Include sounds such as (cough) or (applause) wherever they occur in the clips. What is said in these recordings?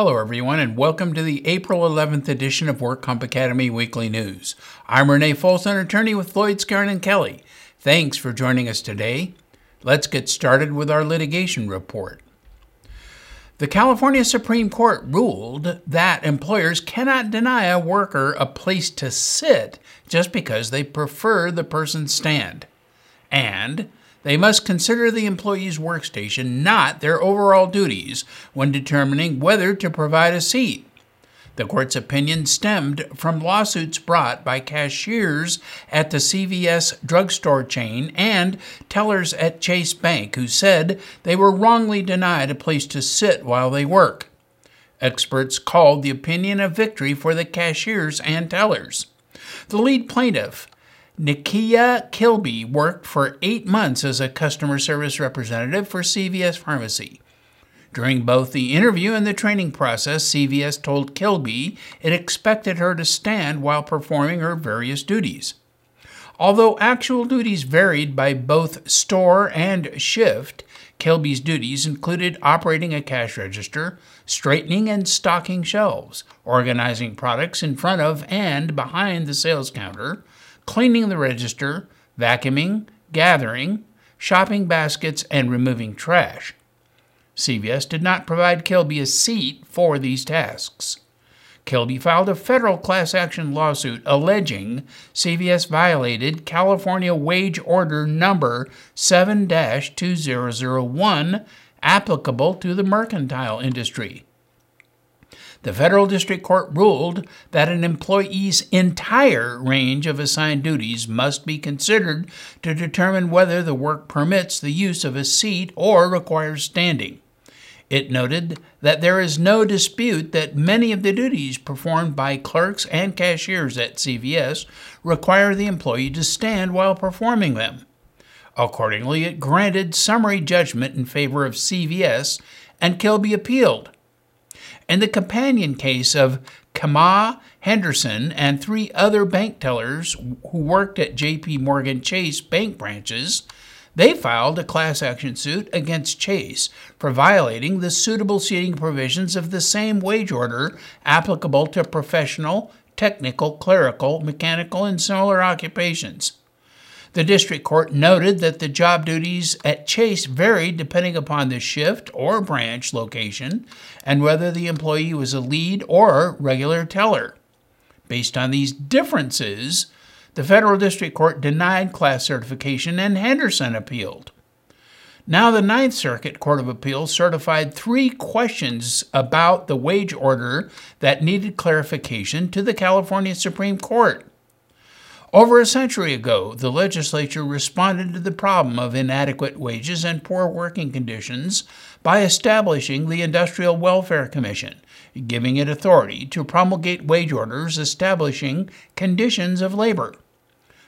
Hello, everyone, and welcome to the April 11th edition of WorkComp Academy Weekly News. I'm Renee Folsom, attorney with Floyd Skeren and Kelly. Thanks for joining us today. Let's get started with our litigation report. The California Supreme Court ruled that employers cannot deny a worker a place to sit just because they prefer the person stand. And they must consider the employee's workstation, not their overall duties, when determining whether to provide a seat. The court's opinion stemmed from lawsuits brought by cashiers at the CVS drugstore chain and tellers at Chase Bank who said they were wrongly denied a place to sit while they work. Experts called the opinion a victory for the cashiers and tellers. The lead plaintiff, Nikia Kilby worked for eight months as a customer service representative for CVS Pharmacy. During both the interview and the training process, CVS told Kilby it expected her to stand while performing her various duties. Although actual duties varied by both store and shift, Kilby's duties included operating a cash register, straightening and stocking shelves, organizing products in front of and behind the sales counter, cleaning the register, vacuuming, gathering, shopping baskets, and removing trash. CVS did not provide Kilby a seat for these tasks. Kilby filed a federal class action lawsuit alleging CVS violated California Wage Order number 7 2001 applicable to the mercantile industry the federal district court ruled that an employee's entire range of assigned duties must be considered to determine whether the work permits the use of a seat or requires standing. It noted that there is no dispute that many of the duties performed by clerks and cashiers at CVS require the employee to stand while performing them. Accordingly, it granted summary judgment in favor of CVS, and Kilby appealed and the companion case of Kama Henderson and three other bank tellers who worked at JP Morgan Chase bank branches, they filed a class action suit against Chase for violating the suitable seating provisions of the same wage order applicable to professional, technical, clerical, mechanical, and similar occupations. The district court noted that the job duties at Chase varied depending upon the shift or branch location and whether the employee was a lead or regular teller. Based on these differences, the federal district court denied class certification and Henderson appealed. Now, the Ninth Circuit Court of Appeals certified three questions about the wage order that needed clarification to the California Supreme Court. Over a century ago, the legislature responded to the problem of inadequate wages and poor working conditions by establishing the Industrial Welfare Commission, giving it authority to promulgate wage orders establishing conditions of labor.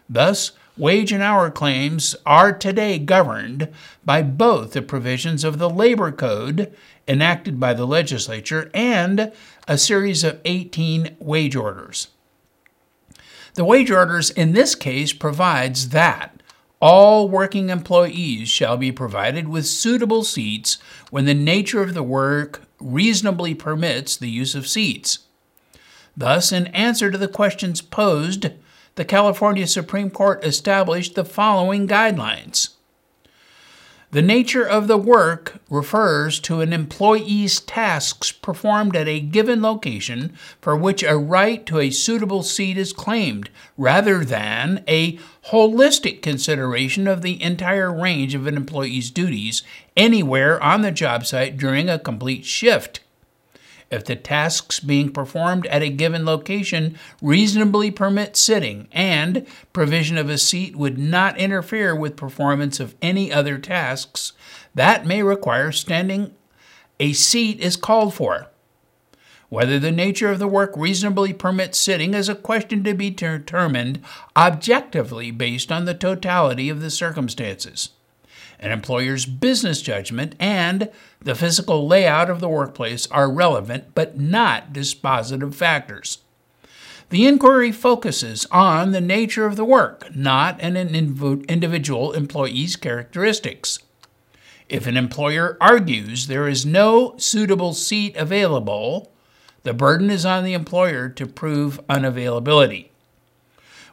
Thus, wage and hour claims are today governed by both the provisions of the Labor Code enacted by the legislature and a series of 18 wage orders. The wage orders in this case provides that all working employees shall be provided with suitable seats when the nature of the work reasonably permits the use of seats. Thus, in answer to the questions posed, the California Supreme Court established the following guidelines. The nature of the work refers to an employee's tasks performed at a given location for which a right to a suitable seat is claimed, rather than a holistic consideration of the entire range of an employee's duties anywhere on the job site during a complete shift if the tasks being performed at a given location reasonably permit sitting and provision of a seat would not interfere with performance of any other tasks that may require standing, a seat is called for. Whether the nature of the work reasonably permits sitting is a question to be determined objectively based on the totality of the circumstances an employer's business judgment, and the physical layout of the workplace are relevant but not dispositive factors. The inquiry focuses on the nature of the work, not an individual employee's characteristics. If an employer argues there is no suitable seat available, the burden is on the employer to prove unavailability.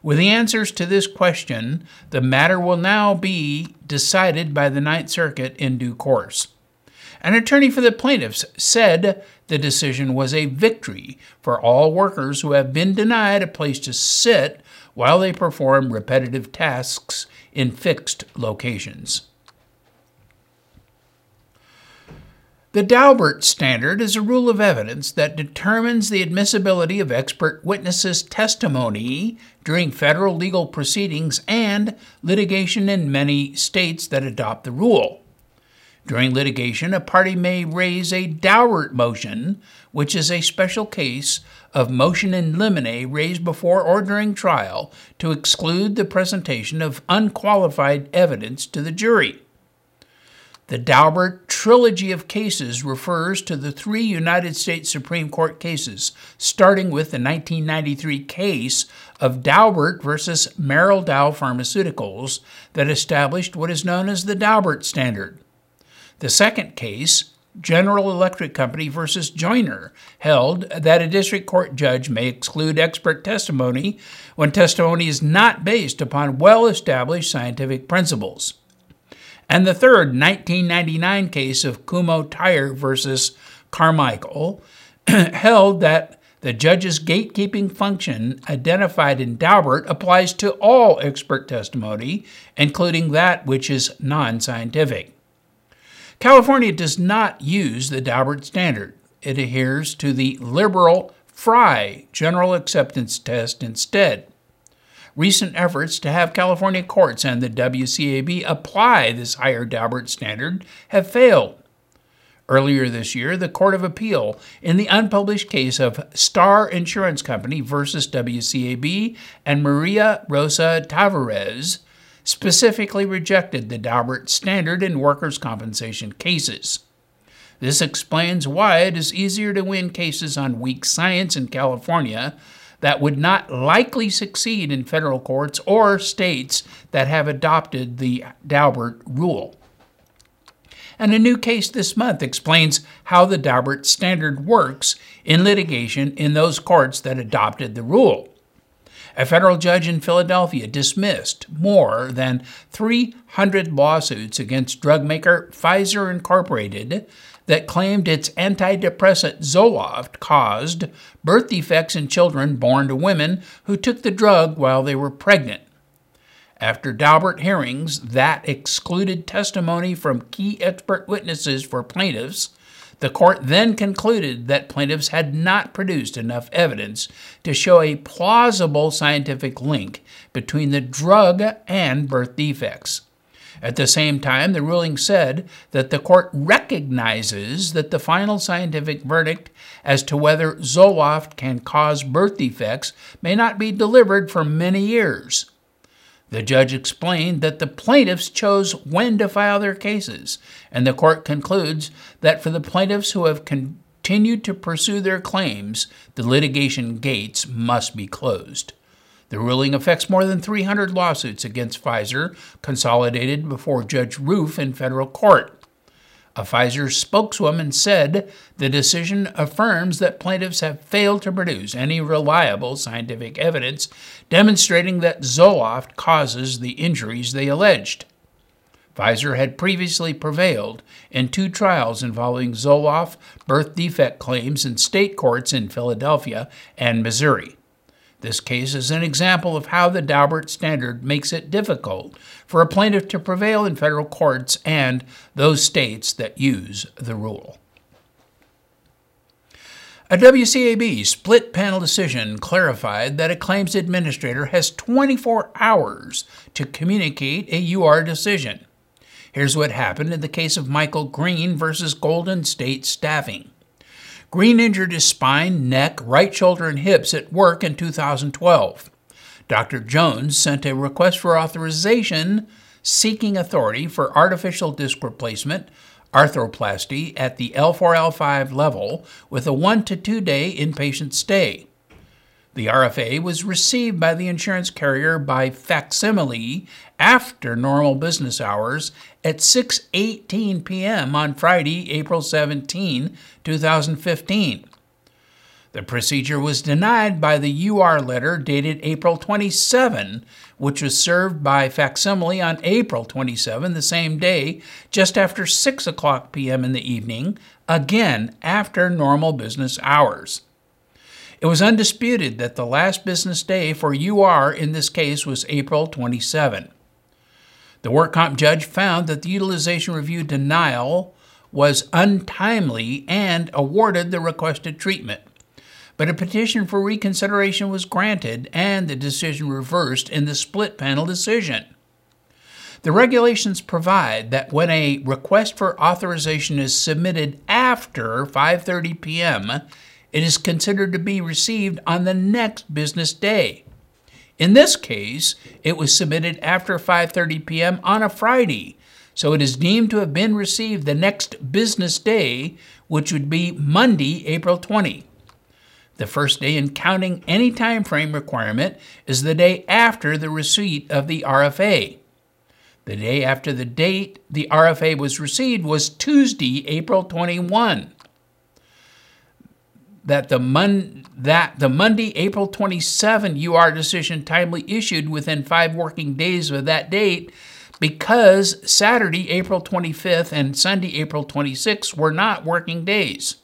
With the answers to this question, the matter will now be decided by the Ninth Circuit in due course. An attorney for the plaintiffs said the decision was a victory for all workers who have been denied a place to sit while they perform repetitive tasks in fixed locations. The Daubert standard is a rule of evidence that determines the admissibility of expert witnesses' testimony during federal legal proceedings and litigation in many states that adopt the rule. During litigation, a party may raise a Daubert motion, which is a special case of motion in limine raised before or during trial to exclude the presentation of unqualified evidence to the jury. The Daubert trilogy of cases refers to the three United States Supreme Court cases, starting with the 1993 case of Daubert versus Merrell Dow Pharmaceuticals that established what is known as the Daubert standard. The second case, General Electric Company versus Joiner, held that a district court judge may exclude expert testimony when testimony is not based upon well established scientific principles and the third 1999 case of Kumho Tire versus Carmichael (clears throat) held that the judge's gatekeeping function identified in Daubert applies to all expert testimony, including that which is non scientific. California does not use the Daubert standard. It adheres to the liberal Frye general acceptance test instead recent efforts to have California courts and the WCAB apply this higher Daubert standard have failed. Earlier this year, the Court of Appeal, in the unpublished case of Star Insurance Company versus WCAB and Maria Rosa Tavares, specifically rejected the Daubert standard in workers' compensation cases. This explains why it is easier to win cases on weak science in California that would not likely succeed in federal courts or states that have adopted the Daubert rule. And a new case this month explains how the Daubert standard works in litigation in those courts that adopted the rule. A federal judge in Philadelphia dismissed more than 300 lawsuits against drug maker Pfizer Incorporated that claimed its antidepressant Zoloft caused birth defects in children born to women who took the drug while they were pregnant. After Daubert hearings that excluded testimony from key expert witnesses for plaintiffs, the court then concluded that plaintiffs had not produced enough evidence to show a plausible scientific link between the drug and birth defects. At the same time, the ruling said that the court recognizes that the final scientific verdict as to whether Zoloft can cause birth defects may not be delivered for many years. The judge explained that the plaintiffs chose when to file their cases, and the court concludes that for the plaintiffs who have continued to pursue their claims, the litigation gates must be closed. The ruling affects more than 300 lawsuits against Pfizer, consolidated before Judge Rufe in federal court. A Pfizer spokeswoman said the decision affirms that plaintiffs have failed to produce any reliable scientific evidence demonstrating that Zoloft causes the injuries they alleged. Pfizer had previously prevailed in two trials involving Zoloft birth defect claims in state courts in Philadelphia and Missouri. This case is an example of how the Daubert standard makes it difficult for a plaintiff to prevail in federal courts and those states that use the rule. A WCAB split panel decision clarified that a claims administrator has 24 hours to communicate a UR decision. Here's what happened in the case of Michael Green versus Golden State Staffing. Green injured his spine, neck, right shoulder, and hips at work in 2012. Dr. Jones sent a request for authorization seeking authority for artificial disc replacement, arthroplasty, at the L4 L5 level with a one to two day inpatient stay. The RFA was received by the insurance carrier by facsimile after normal business hours at 6:18 p.m. on Friday, April 17, 2015. The procedure was denied by the UR letter dated April 27, which was served by facsimile on April 27, the same day, just after 6 o'clock p.m. in the evening, again after normal business hours. It was undisputed that the last business day for UR in this case was April 27. The work comp judge found that the utilization review denial was untimely and awarded the requested treatment. But a petition for reconsideration was granted and the decision reversed in the split panel decision. The regulations provide that when a request for authorization is submitted after 5:30 p.m., it is considered to be received on the next business day. In this case, it was submitted after 5:30 p.m. on a Friday, so it is deemed to have been received the next business day, which would be Monday, April 20. The first day in counting any time frame requirement is the day after the receipt of the RFA. The day after the date the RFA was received was Tuesday, April 21 that the Mon- that the Monday, April 27 UR decision timely issued within five working days of that date because Saturday, April 25th and Sunday, April 26th were not working days.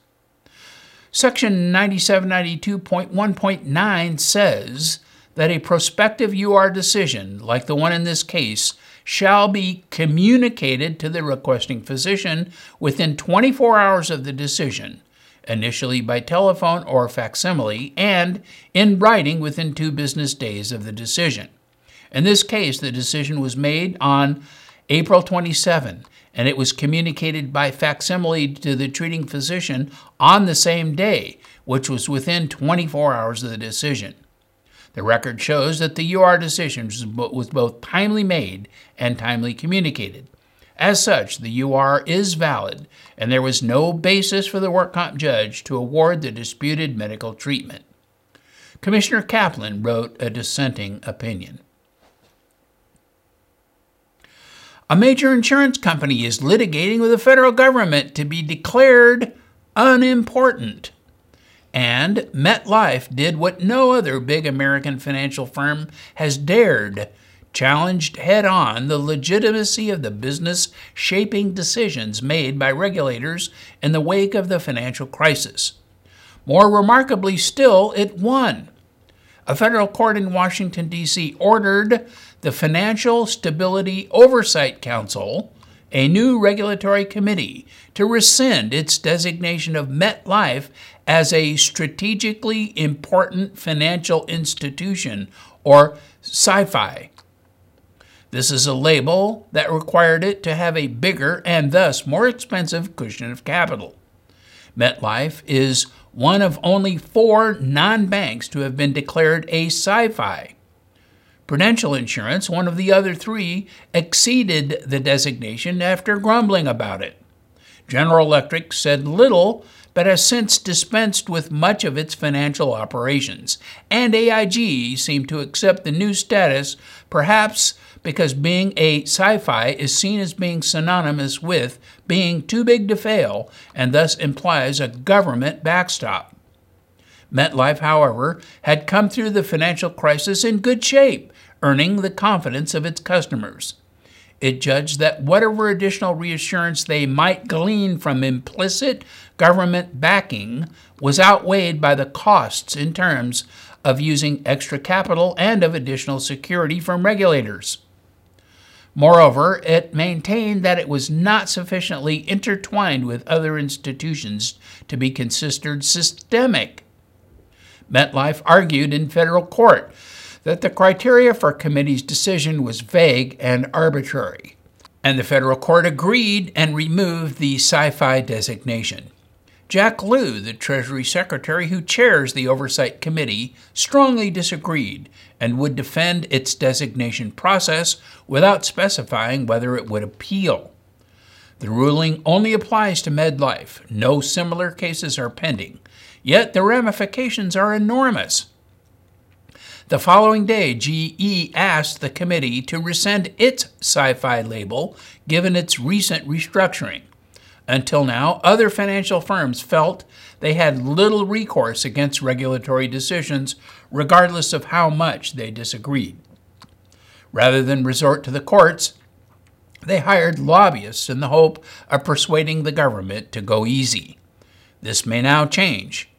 Section 9792.1.9 says that a prospective UR decision, like the one in this case, shall be communicated to the requesting physician within 24 hours of the decision initially by telephone or facsimile, and in writing within two business days of the decision. In this case, the decision was made on April 27, and it was communicated by facsimile to the treating physician on the same day, which was within 24 hours of the decision. The record shows that the UR decision was both timely made and timely communicated. As such, the UR is valid, and there was no basis for the work comp judge to award the disputed medical treatment. Commissioner Kaplan wrote a dissenting opinion. A major insurance company is litigating with the federal government to be declared unimportant. And MetLife did what no other big American financial firm has dared challenged head on the legitimacy of the business shaping decisions made by regulators in the wake of the financial crisis. More remarkably still, it won. A federal court in Washington, D.C. ordered the Financial Stability Oversight Council, a new regulatory committee, to rescind its designation of MetLife as a strategically important financial institution, or SIFI. This is a label that required it to have a bigger and thus more expensive cushion of capital. MetLife is one of only four non banks to have been declared a SIFI. Prudential Insurance, one of the other three, exceeded the designation after grumbling about it. General Electric said little, but has since dispensed with much of its financial operations, and AIG seemed to accept the new status, perhaps because being a SIFI is seen as being synonymous with being too big to fail and thus implies a government backstop. MetLife, however, had come through the financial crisis in good shape, earning the confidence of its customers. It judged that whatever additional reassurance they might glean from implicit government backing was outweighed by the costs in terms of using extra capital and of additional security from regulators. Moreover, it maintained that it was not sufficiently intertwined with other institutions to be considered systemic. MetLife argued in federal court that the criteria for committee's decision was vague and arbitrary, and the federal court agreed and removed the SIFI designation. Jack Lew, the Treasury Secretary who chairs the Oversight Committee, strongly disagreed and would defend its designation process without specifying whether it would appeal. The ruling only applies to MetLife. No similar cases are pending, yet the ramifications are enormous. The following day, GE asked the committee to rescind its SIFI label given its recent restructuring. Until now, other financial firms felt they had little recourse against regulatory decisions, regardless of how much they disagreed. Rather than resort to the courts, they hired lobbyists in the hope of persuading the government to go easy. This may now change.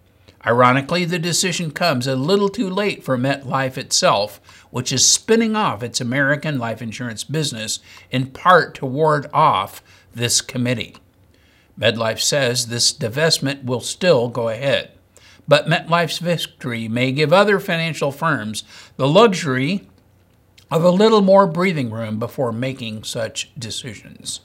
Ironically, the decision comes a little too late for MetLife itself, which is spinning off its American life insurance business in part to ward off this committee. MetLife says this divestment will still go ahead. But MetLife's victory may give other financial firms the luxury of a little more breathing room before making such decisions.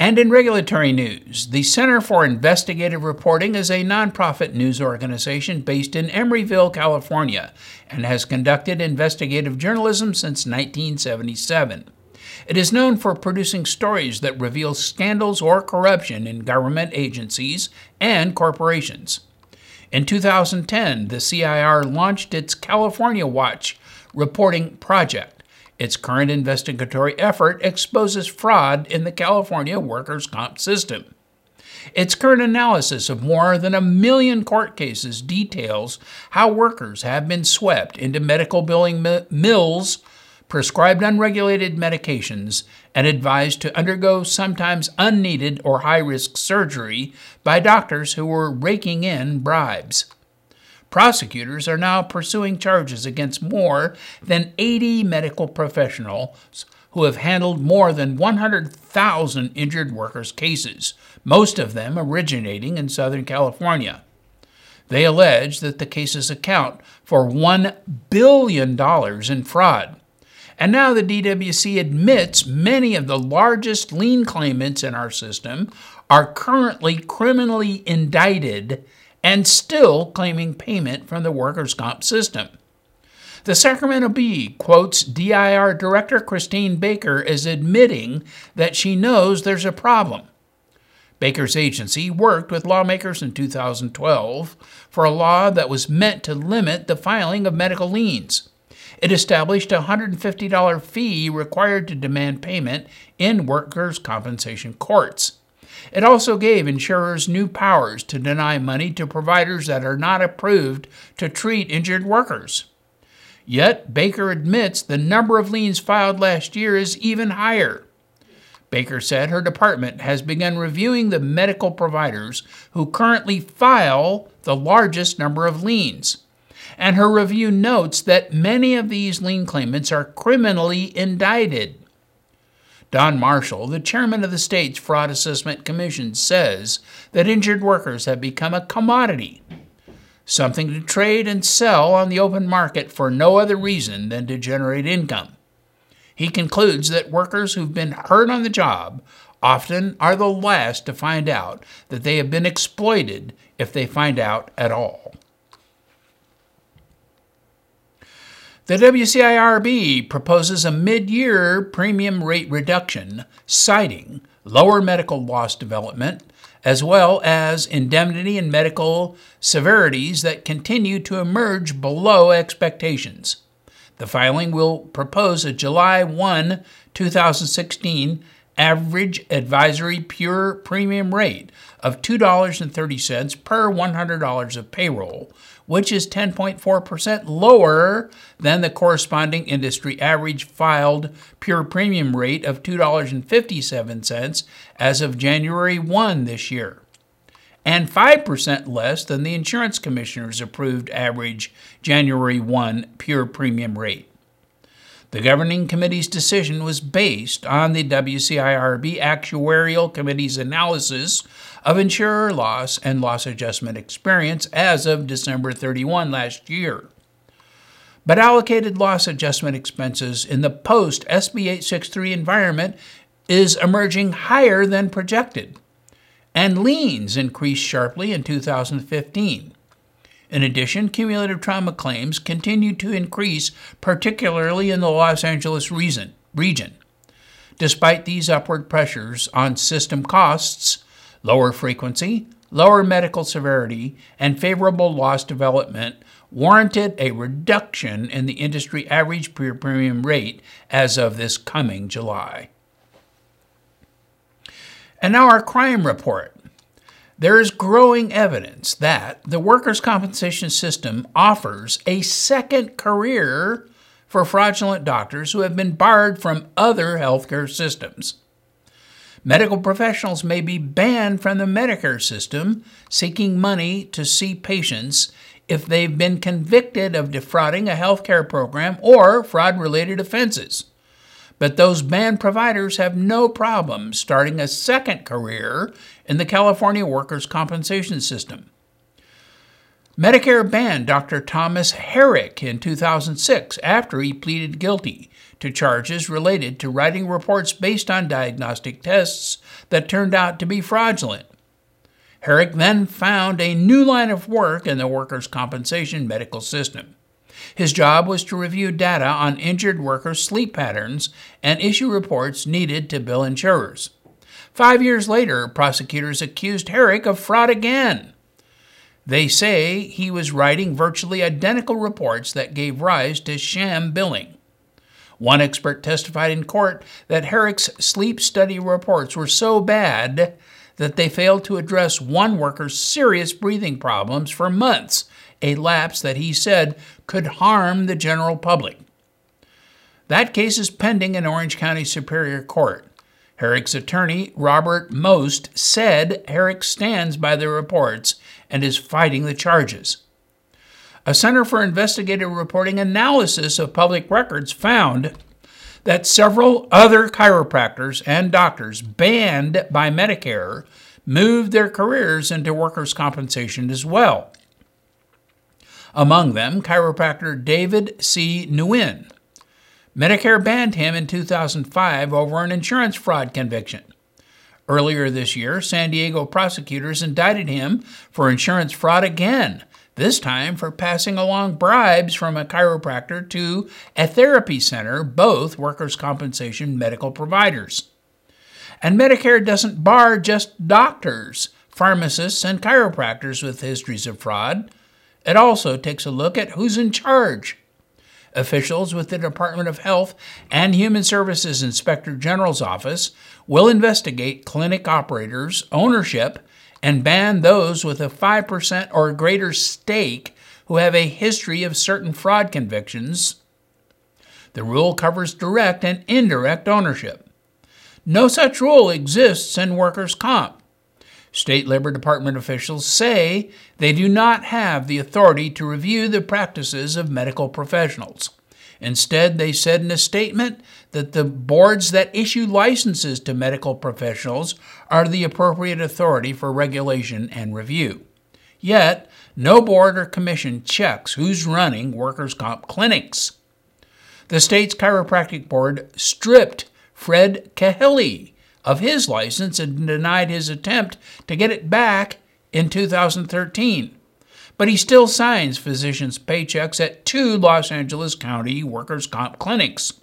And in regulatory news, the Center for Investigative Reporting is a nonprofit news organization based in Emeryville, California, and has conducted investigative journalism since 1977. It is known for producing stories that reveal scandals or corruption in government agencies and corporations. In 2010, the CIR launched its California Watch reporting project its current investigatory effort exposes fraud in the California workers' comp system. Its current analysis of more than a million court cases details how workers have been swept into medical billing mills, prescribed unregulated medications, and advised to undergo sometimes unneeded or high risk surgery by doctors who were raking in bribes. Prosecutors are now pursuing charges against more than 80 medical professionals who have handled more than 100,000 injured workers' cases, most of them originating in Southern California. They allege that the cases account for $1 billion in fraud. And now the DWC admits many of the largest lien claimants in our system are currently criminally indicted and still claiming payment from the workers' comp system. The Sacramento Bee quotes DIR Director Christine Baker as admitting that she knows there's a problem. Baker's agency worked with lawmakers in 2012 for a law that was meant to limit the filing of medical liens. It established a $150 fee required to demand payment in workers' compensation courts. It also gave insurers new powers to deny money to providers that are not approved to treat injured workers. Yet, Baker admits the number of liens filed last year is even higher. Baker said her department has begun reviewing the medical providers who currently file the largest number of liens. And her review notes that many of these lien claimants are criminally indicted. Don Marshall, the chairman of the state's Fraud Assessment Commission, says that injured workers have become a commodity, something to trade and sell on the open market for no other reason than to generate income. He concludes that workers who've been hurt on the job often are the last to find out that they have been exploited if they find out at all. The WCIRB proposes a mid year premium rate reduction, citing lower medical loss development, as well as indemnity and medical severities that continue to emerge below expectations. The filing will propose a July 1, 2016 average advisory pure premium rate of $2.30 per $100 of payroll, which is 10.4% lower than the corresponding industry average filed pure premium rate of $2.57 as of January 1 this year, and 5% less than the insurance commissioner's approved average January 1 pure premium rate. The governing committee's decision was based on the WCIRB Actuarial Committee's analysis of insurer loss and loss adjustment experience as of December 31 last year. But allocated loss adjustment expenses in the post SB 863 environment is emerging higher than projected, and liens increased sharply in 2015. In addition, cumulative trauma claims continue to increase, particularly in the Los Angeles region. Despite these upward pressures on system costs, lower frequency, lower medical severity, and favorable loss development warranted a reduction in the industry average premium rate as of this coming July. And now our crime report. There is growing evidence that the workers' compensation system offers a second career for fraudulent doctors who have been barred from other healthcare systems. Medical professionals may be banned from the Medicare system seeking money to see patients if they've been convicted of defrauding a healthcare program or fraud related offenses. But those banned providers have no problem starting a second career in the California workers' compensation system. Medicare banned Dr. Thomas Herrick in 2006 after he pleaded guilty to charges related to writing reports based on diagnostic tests that turned out to be fraudulent. Herrick then found a new line of work in the workers' compensation medical system. His job was to review data on injured workers' sleep patterns and issue reports needed to bill insurers. Five years later, prosecutors accused Herrick of fraud again. They say he was writing virtually identical reports that gave rise to sham billing. One expert testified in court that Herrick's sleep study reports were so bad that they failed to address one worker's serious breathing problems for months, a lapse that he said could harm the general public. That case is pending in Orange County Superior Court. Herrick's attorney, Robert Most, said Herrick stands by the reports and is fighting the charges. A Center for Investigative Reporting analysis of public records found that several other chiropractors and doctors banned by Medicare moved their careers into workers' compensation as well. Among them, chiropractor David C. Nguyen. Medicare banned him in 2005 over an insurance fraud conviction. Earlier this year, San Diego prosecutors indicted him for insurance fraud again this time for passing along bribes from a chiropractor to a therapy center, both workers' compensation medical providers. And Medicare doesn't bar just doctors, pharmacists, and chiropractors with histories of fraud. It also takes a look at who's in charge. Officials with the Department of Health and Human Services Inspector General's office will investigate clinic operators' ownership and ban those with a 5% or greater stake who have a history of certain fraud convictions. The rule covers direct and indirect ownership. No such rule exists in workers' comp. State Labor Department officials say they do not have the authority to review the practices of medical professionals. Instead, they said in a statement that the boards that issue licenses to medical professionals are the appropriate authority for regulation and review. Yet, no board or commission checks who's running workers' comp clinics. The state's chiropractic board stripped Fred Kahele of his license and denied his attempt to get it back in 2013 but he still signs physicians' paychecks at two Los Angeles County workers' comp clinics.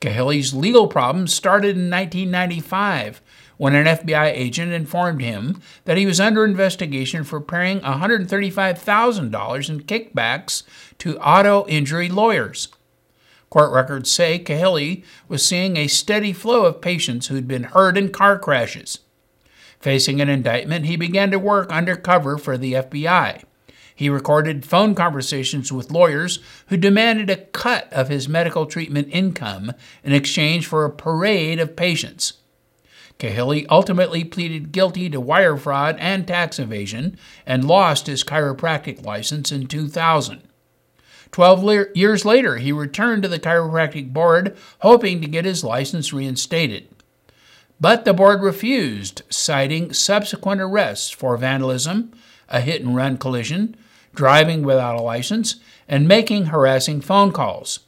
Kahele's legal problems started in 1995 when an FBI agent informed him that he was under investigation for paying $135,000 in kickbacks to auto injury lawyers. Court records say Kahele was seeing a steady flow of patients who'd been hurt in car crashes. Facing an indictment, he began to work undercover for the FBI. He recorded phone conversations with lawyers who demanded a cut of his medical treatment income in exchange for a parade of patients. Kahele ultimately pleaded guilty to wire fraud and tax evasion and lost his chiropractic license in 2000. Twelve le- years later, he returned to the chiropractic board, hoping to get his license reinstated. But the board refused, citing subsequent arrests for vandalism, a hit and run collision, driving without a license, and making harassing phone calls.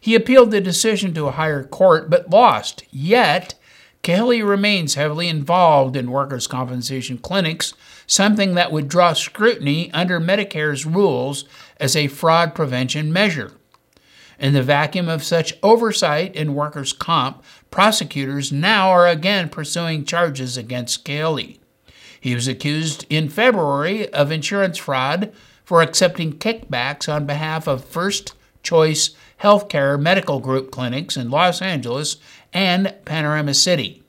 He appealed the decision to a higher court but lost. Yet, Kahele remains heavily involved in workers' compensation clinics, something that would draw scrutiny under Medicare's rules as a fraud prevention measure. In the vacuum of such oversight in workers' comp, prosecutors now are again pursuing charges against Kahele. He was accused in February of insurance fraud for accepting kickbacks on behalf of First Choice Healthcare Medical Group clinics in Los Angeles and Panorama City.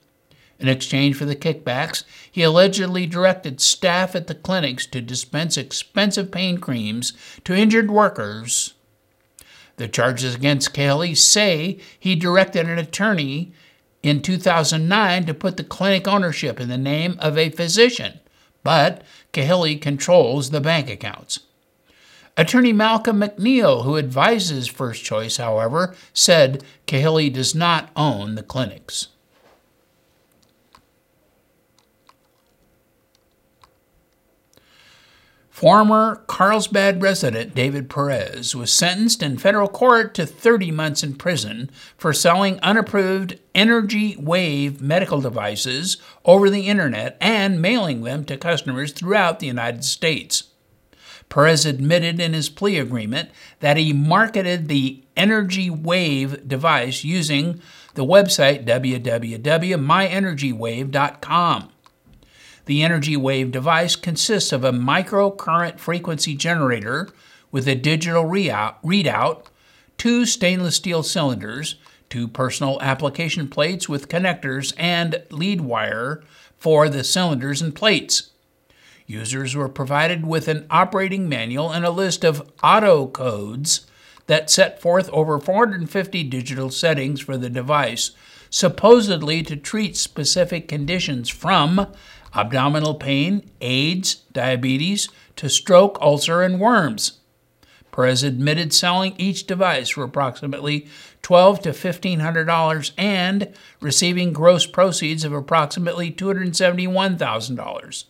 In exchange for the kickbacks, he allegedly directed staff at the clinics to dispense expensive pain creams to injured workers. The charges against Cahaly say he directed an attorney in 2009 to put the clinic ownership in the name of a physician, but Cahaly controls the bank accounts. Attorney Malcolm McNeil, who advises First Choice, however, said Cahaly does not own the clinics. Former Carlsbad resident David Perez was sentenced in federal court to 30 months in prison for selling unapproved Energy Wave medical devices over the internet and mailing them to customers throughout the United States. Perez admitted in his plea agreement that he marketed the Energy Wave device using the website www.myenergywave.com. The Energy Wave device consists of a microcurrent frequency generator with a digital readout, two stainless steel cylinders, two personal application plates with connectors, and lead wire for the cylinders and plates. Users were provided with an operating manual and a list of auto codes that set forth over 450 digital settings for the device, supposedly to treat specific conditions from abdominal pain, AIDS, diabetes, to stroke, ulcer, and worms. Perez admitted selling each device for approximately 12 to $1,500 and receiving gross proceeds of approximately $271,000.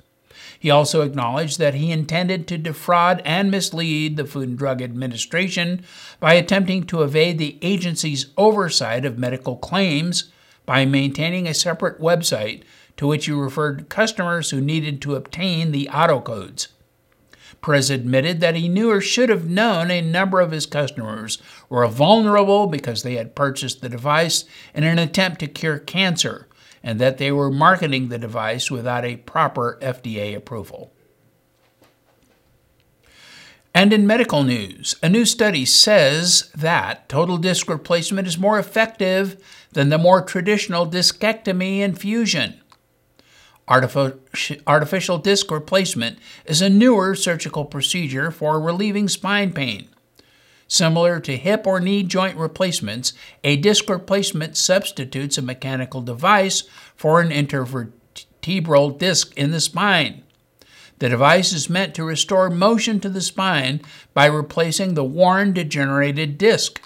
He also acknowledged that he intended to defraud and mislead the Food and Drug Administration by attempting to evade the agency's oversight of medical claims by maintaining a separate website to which he referred customers who needed to obtain the auto codes. Perez admitted that he knew or should have known a number of his customers were vulnerable because they had purchased the device in an attempt to cure cancer and that they were marketing the device without a proper FDA approval. And in medical news, a new study says that total disc replacement is more effective than the more traditional discectomy and fusion. Artificial disc replacement is a newer surgical procedure for relieving spine pain. Similar to hip or knee joint replacements, a disc replacement substitutes a mechanical device for an intervertebral disc in the spine. The device is meant to restore motion to the spine by replacing the worn degenerated disc.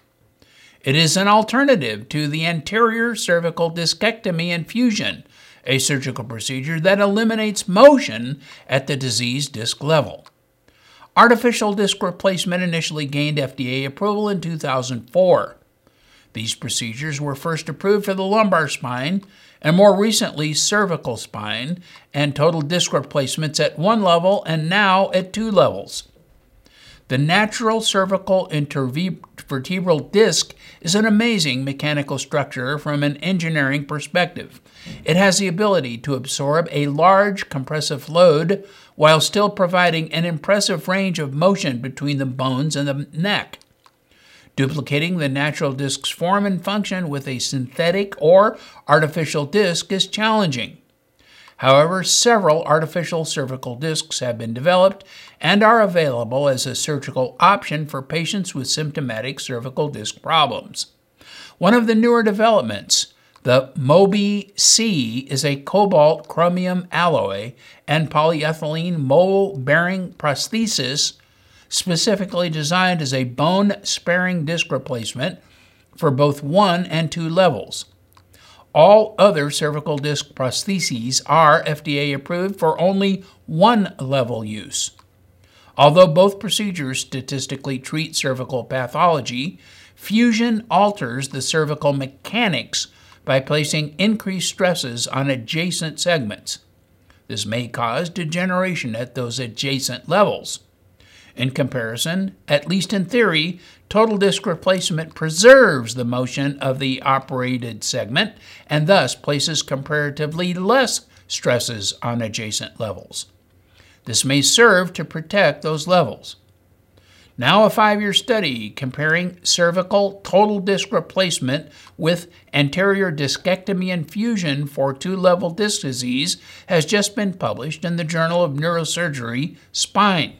It is an alternative to the anterior cervical discectomy and fusion, a surgical procedure that eliminates motion at the diseased disc level. Artificial disc replacement initially gained FDA approval in 2004. These procedures were first approved for the lumbar spine and more recently cervical spine and total disc replacements at one level and now at two levels. The natural cervical intervertebral disc is an amazing mechanical structure from an engineering perspective. It has the ability to absorb a large compressive load while still providing an impressive range of motion between the bones and the neck. Duplicating the natural disc's form and function with a synthetic or artificial disc is challenging. However, several artificial cervical discs have been developed and are available as a surgical option for patients with symptomatic cervical disc problems. One of the newer developments, the Mobi C, is a cobalt chromium alloy and polyethylene mobile bearing prosthesis specifically designed as a bone sparing disc replacement for both one and two levels. All other cervical disc prostheses are FDA approved for only one level use. Although both procedures statistically treat cervical pathology, fusion alters the cervical mechanics by placing increased stresses on adjacent segments. This may cause degeneration at those adjacent levels. In comparison, at least in theory, total disc replacement preserves the motion of the operated segment and thus places comparatively less stresses on adjacent levels. This may serve to protect those levels. Now, a five year study comparing cervical total disc replacement with anterior discectomy and fusion for two level disc disease has just been published in the Journal of Neurosurgery Spine.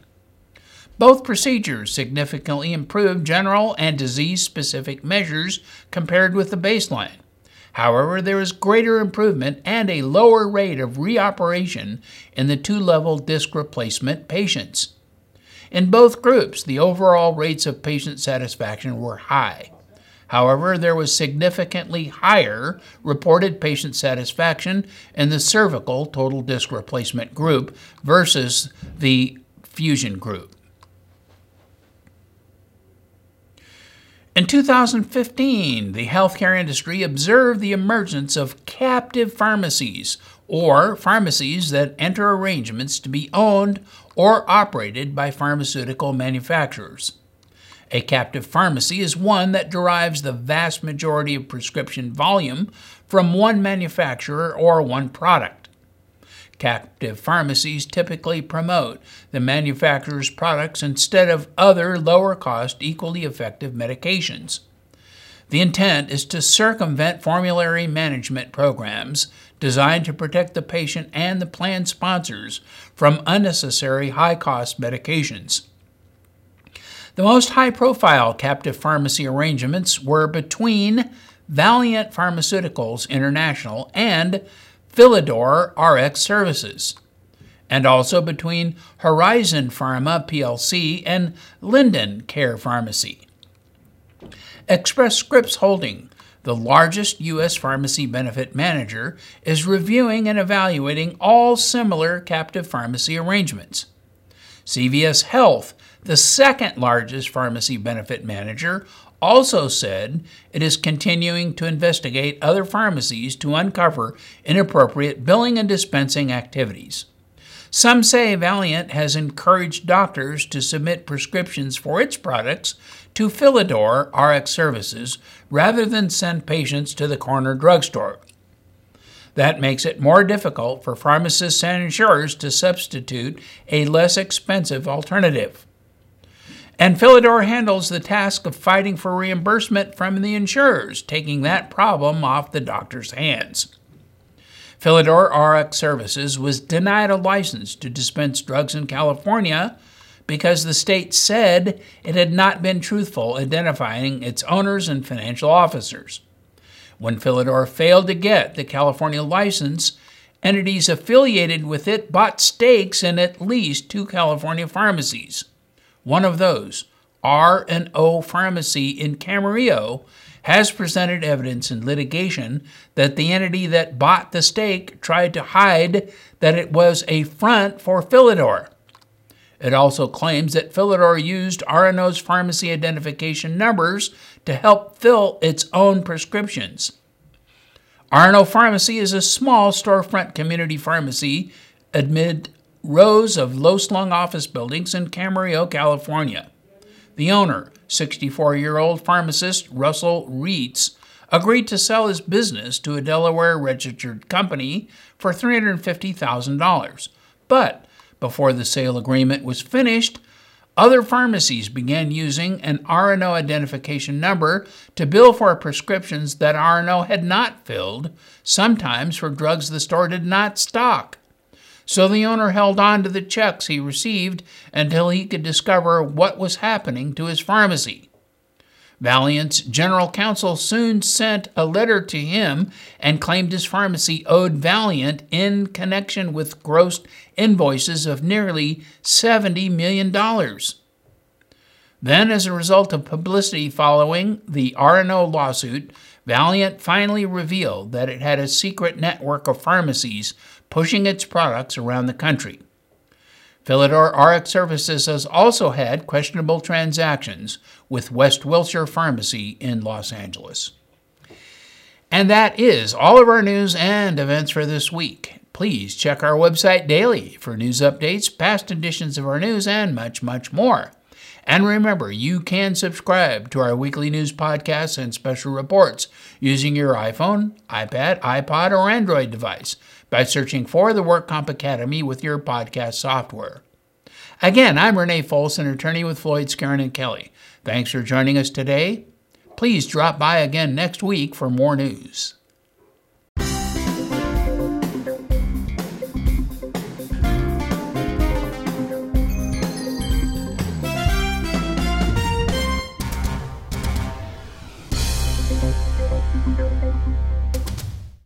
Both procedures significantly improve general and disease specific measures compared with the baseline. However, there is greater improvement and a lower rate of reoperation in the two level disc replacement patients. In both groups, the overall rates of patient satisfaction were high. However, there was significantly higher reported patient satisfaction in the cervical total disc replacement group versus the fusion group. In 2015, the healthcare industry observed the emergence of captive pharmacies, or pharmacies that enter arrangements to be owned or operated by pharmaceutical manufacturers. A captive pharmacy is one that derives the vast majority of prescription volume from one manufacturer or one product. Captive pharmacies typically promote the manufacturer's products instead of other lower cost, equally effective medications. The intent is to circumvent formulary management programs designed to protect the patient and the plan sponsors from unnecessary high cost medications. The most high profile captive pharmacy arrangements were between Valeant Pharmaceuticals International and Philidor RX Services, and also between Horizon Pharma plc and Linden Care Pharmacy. Express Scripts Holding, the largest U.S. pharmacy benefit manager, is reviewing and evaluating all similar captive pharmacy arrangements. CVS Health, the second largest pharmacy benefit manager, also said it is continuing to investigate other pharmacies to uncover inappropriate billing and dispensing activities. Some say Valeant has encouraged doctors to submit prescriptions for its products to Philidor RX Services rather than send patients to the corner drugstore. That makes it more difficult for pharmacists and insurers to substitute a less expensive alternative. And Philidor handles the task of fighting for reimbursement from the insurers, taking that problem off the doctor's hands. Philidor RX Services was denied a license to dispense drugs in California because the state said it had not been truthful identifying its owners and financial officers. When Philidor failed to get the California license, entities affiliated with it bought stakes in at least two California pharmacies. One of those, R&O Pharmacy in Camarillo, has presented evidence in litigation that the entity that bought the stake tried to hide that it was a front for Philidor. It also claims that Philidor used R&O's pharmacy identification numbers to help fill its own prescriptions. R&O Pharmacy is a small storefront community pharmacy amid rows of low slung office buildings in Camarillo, California. The owner, 64 year old pharmacist Russell Reitz, agreed to sell his business to a Delaware registered company for $350,000. But before the sale agreement was finished, other pharmacies began using an R&O identification number to bill for prescriptions that R&O had not filled, sometimes for drugs the store did not stock. So the owner held on to the checks he received until he could discover what was happening to his pharmacy. Valeant's general counsel soon sent a letter to him and claimed his pharmacy owed Valeant in connection with gross invoices of nearly $70 million. Then, as a result of publicity following the R&O lawsuit, Valeant finally revealed that it had a secret network of pharmacies pushing its products around the country. Philidor RX Services has also had questionable transactions with West Wilshire Pharmacy in Los Angeles. And that is all of our news and events for this week. Please check our website daily for news updates, past editions of our news, and much, much more. And remember, you can subscribe to our weekly news podcasts and special reports using your iPhone, iPad, iPod, or Android device by searching for the WorkComp Academy with your podcast software. Again, I'm Renee Folsom, attorney with Floyd, Skeren, and Kelly. Thanks for joining us today. Please drop by again next week for more news.